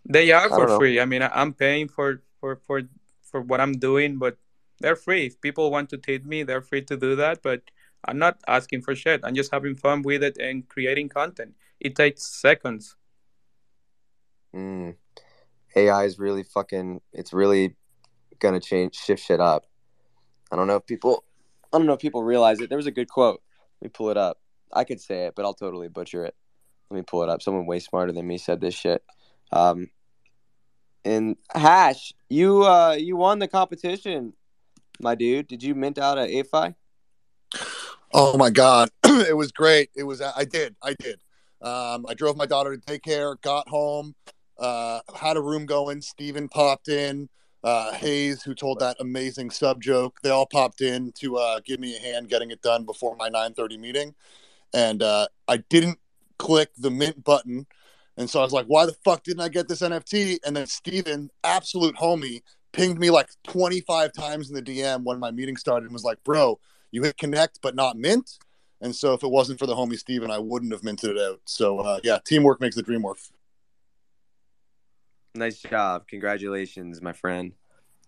They are for free. I mean, I'm paying for for for for what I'm doing, but they're free. If people want to take me, they're free to do that. But I'm not asking for shit. I'm just having fun with it and creating content. It takes seconds. Mm. AI is really fucking. It's really gonna change, shift shit up. I don't know if people. I don't know if people realize it. There was a good quote. Let me pull it up. I could say it, but I'll totally butcher it. Let me pull it up. Someone way smarter than me said this shit. Um, and Hash, you uh, you won the competition, my dude. Did you mint out a ApeFi? Oh my god, <clears throat> it was great. It was. I did. I did. Um, I drove my daughter to daycare. Got home. Uh, had a room going. Steven popped in. Uh, Hayes, who told that amazing sub joke, they all popped in to uh, give me a hand getting it done before my 9:30 meeting, and uh, I didn't click the mint button, and so I was like, "Why the fuck didn't I get this NFT?" And then Steven, absolute homie, pinged me like 25 times in the DM when my meeting started and was like, "Bro, you hit connect but not mint." And so if it wasn't for the homie Steven, I wouldn't have minted it out. So uh, yeah, teamwork makes the dream work. Nice job. Congratulations, my friend.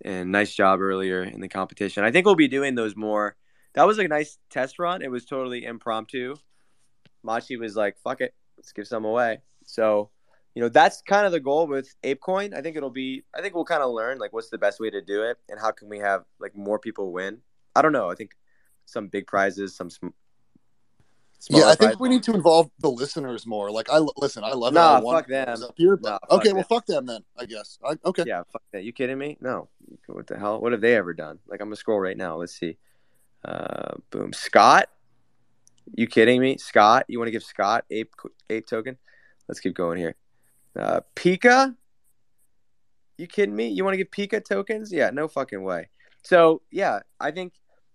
And nice job earlier in the competition. I think we'll be doing those more. That was a nice test run. It was totally impromptu. Machi was like, fuck it, let's give some away. So, you know, that's kind of the goal with ApeCoin. I think it'll be, I think we'll kind of learn like what's the best way to do it and how can we have like more people win. I don't know. I think some big prizes, some sm- yeah, I think we need to involve the listeners more. Like I listen, I love Nah, it. I fuck them. up here, but Nah, okay, well fuck them then. I guess. I, okay. Yeah, fuck that. You kidding me? No. What the hell? What have they ever done? Like I'm gonna scroll right now. Let's see. Uh, boom. Scott. You kidding me? Scott, you want to give Scott ape ape token? Let's keep going here. Uh, Pika. You kidding me? You want to give Pika tokens? Yeah, no fucking way. So yeah, I think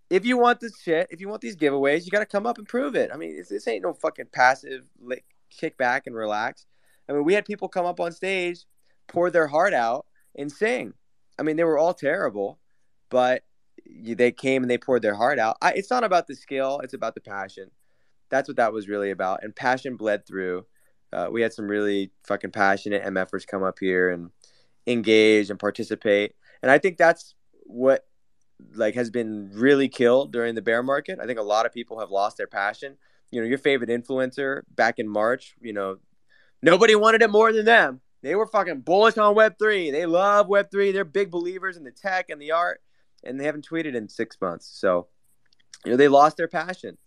if you want this shit, if you want these giveaways, you got to come up and prove it. I mean, this, this ain't no fucking passive like, kick back and relax. I mean, we had people come up on stage, pour their heart out, and sing. I mean, they were all terrible, but they came and they poured their heart out. I, it's not about the skill; it's about the passion. That's what that was really about, and passion bled through. Uh, we had some really fucking passionate MFers come up here and engage and participate, and I think that's what like has been really killed during the bear market. I think a lot of people have lost their passion. You know, your favorite influencer back in March, you know, nobody wanted it more than them. They were fucking bullish on Web3. They love Web3. They're big believers in the tech and the art, and they haven't tweeted in six months. So, you know, they lost their passion.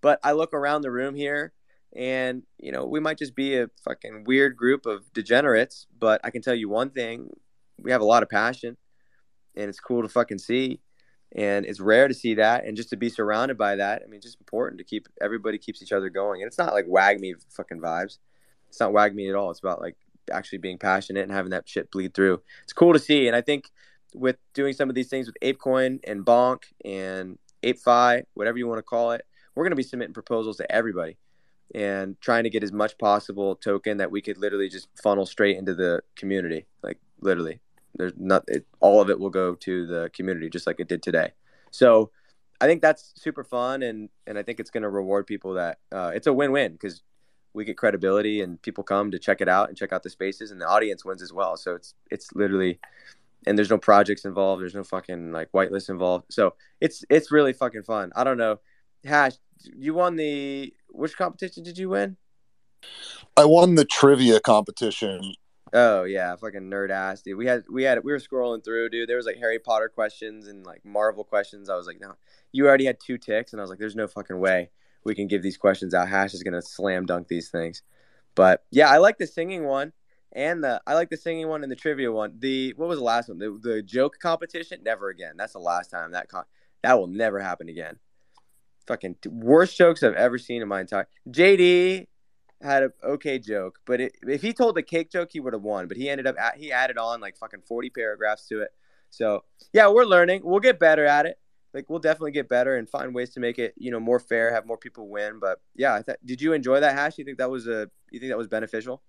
But I look around the room here, and, you know, we might just be a fucking weird group of degenerates. But I can tell you one thing we have a lot of passion, and it's cool to fucking see. And it's rare to see that and just to be surrounded by that i mean it's just important to keep everybody keeps each other going. And it's not like WAGMI fucking vibes. It's not WAGMI at all. It's about like actually being passionate and having that shit bleed through. It's cool to see and i think with doing some of these things with apecoin and bonk and apefi whatever you want to call it we're going to be submitting proposals to everybody and trying to get as much possible token that we could literally just funnel straight into the community like literally. There's not it, all of it will go to the community just like it did today. So i think that's super fun and and i think it's going to reward people that uh, it's a win-win because we get credibility and people come to check it out and check out the spaces and the audience wins as well. So it's it's literally and there's no projects involved there's no fucking like whitelist involved. So it's it's really fucking fun. I don't know hash you won the which competition did you win I won the trivia competition. Oh yeah, fucking nerd ass, dude. We had we had we were scrolling through, dude. There was like Harry Potter questions and like Marvel questions. I was like, no, you already had two ticks, and I was like, there's no fucking way we can give these questions out. Hash is gonna slam dunk these things. But yeah, I like the singing one and the I like the singing one and the trivia one. The what was the last one? The the joke competition. Never again. That's the last time that con- That will never happen again. Fucking worst jokes I've ever seen in my entire. JD had an okay joke, but it, if he told the cake joke, he would have won. But he ended up at, he added on like fucking forty paragraphs to it. So yeah, we're learning. We'll get better at it. Like we'll definitely get better and find ways to make it you know more fair, have more people win. But yeah, th- did you enjoy that hash? You think that was a you think that was beneficial?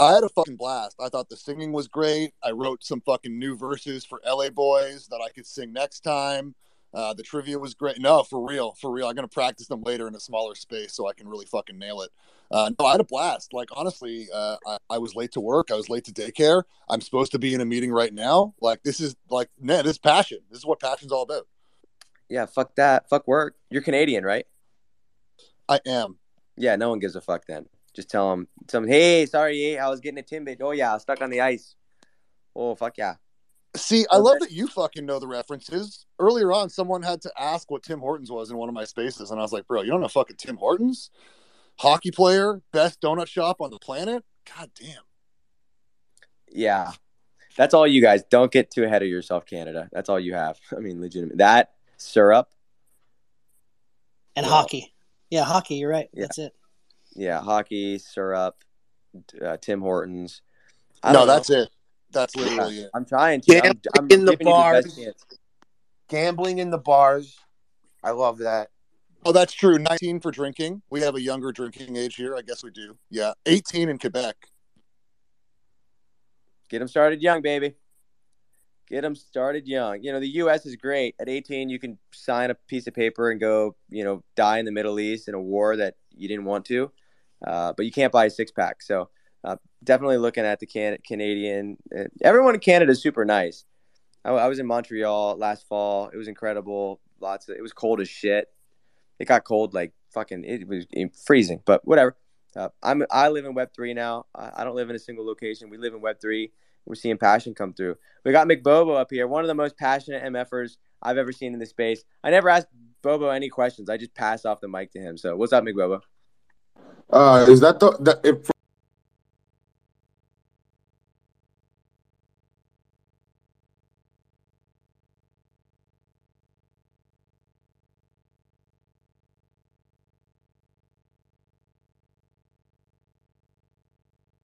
I had a fucking blast. I thought the singing was great. I wrote some fucking new verses for LA Boys that I could sing next time. Uh, the trivia was great. No, for real, for real. I'm gonna practice them later in a smaller space so I can really fucking nail it. Uh, no, I had a blast. Like honestly, uh, I, I, was late to work. I was late to daycare. I'm supposed to be in a meeting right now. Like this is like man, this is passion. This is what passion's all about. Yeah, fuck that. Fuck work. You're Canadian, right? I am. Yeah, no one gives a fuck then. Just tell them, tell them, hey, sorry, I was getting a timbit. Oh yeah, I was stuck on the ice. Oh fuck yeah. See, I love that you fucking know the references. Earlier on, someone had to ask what Tim Hortons was in one of my spaces, and I was like, bro, you don't know fucking Tim Hortons? Hockey player, best donut shop on the planet? God damn. Yeah. That's all you guys. Don't get too ahead of yourself, Canada. That's all you have. <laughs> I mean, legitimate. That syrup and yeah. hockey. Yeah, hockey. You're right. Yeah. That's it. Yeah, hockey, syrup, uh, Tim Hortons. no, know. that's it. That's literally yeah. it. I'm trying to. Gambling I'm, I'm in the bars. The Gambling in the bars. I love that. Oh, that's true. 19 for drinking. We have a younger drinking age here. I guess we do. Yeah. 18 in Quebec. Get them started young, baby. Get them started young. You know, the U.S. is great. At 18, you can sign a piece of paper and go, you know, die in the Middle East in a war that you didn't want to. Uh, but you can't buy a six pack. So uh, definitely looking at the can- Canadian. Uh, everyone in Canada is super nice. I, I, was in Montreal last fall. It was incredible. Lots of it was cold as shit. It got cold like fucking. It was freezing, but whatever. Uh, I'm I live in Web three now. I, I, don't live in a single location. We live in Web three. We're seeing passion come through. We got McBobo up here, one of the most passionate MFers I've ever seen in this space. I never asked Bobo any questions. I just pass off the mic to him. So what's up, McBobo? Uh, is that the, the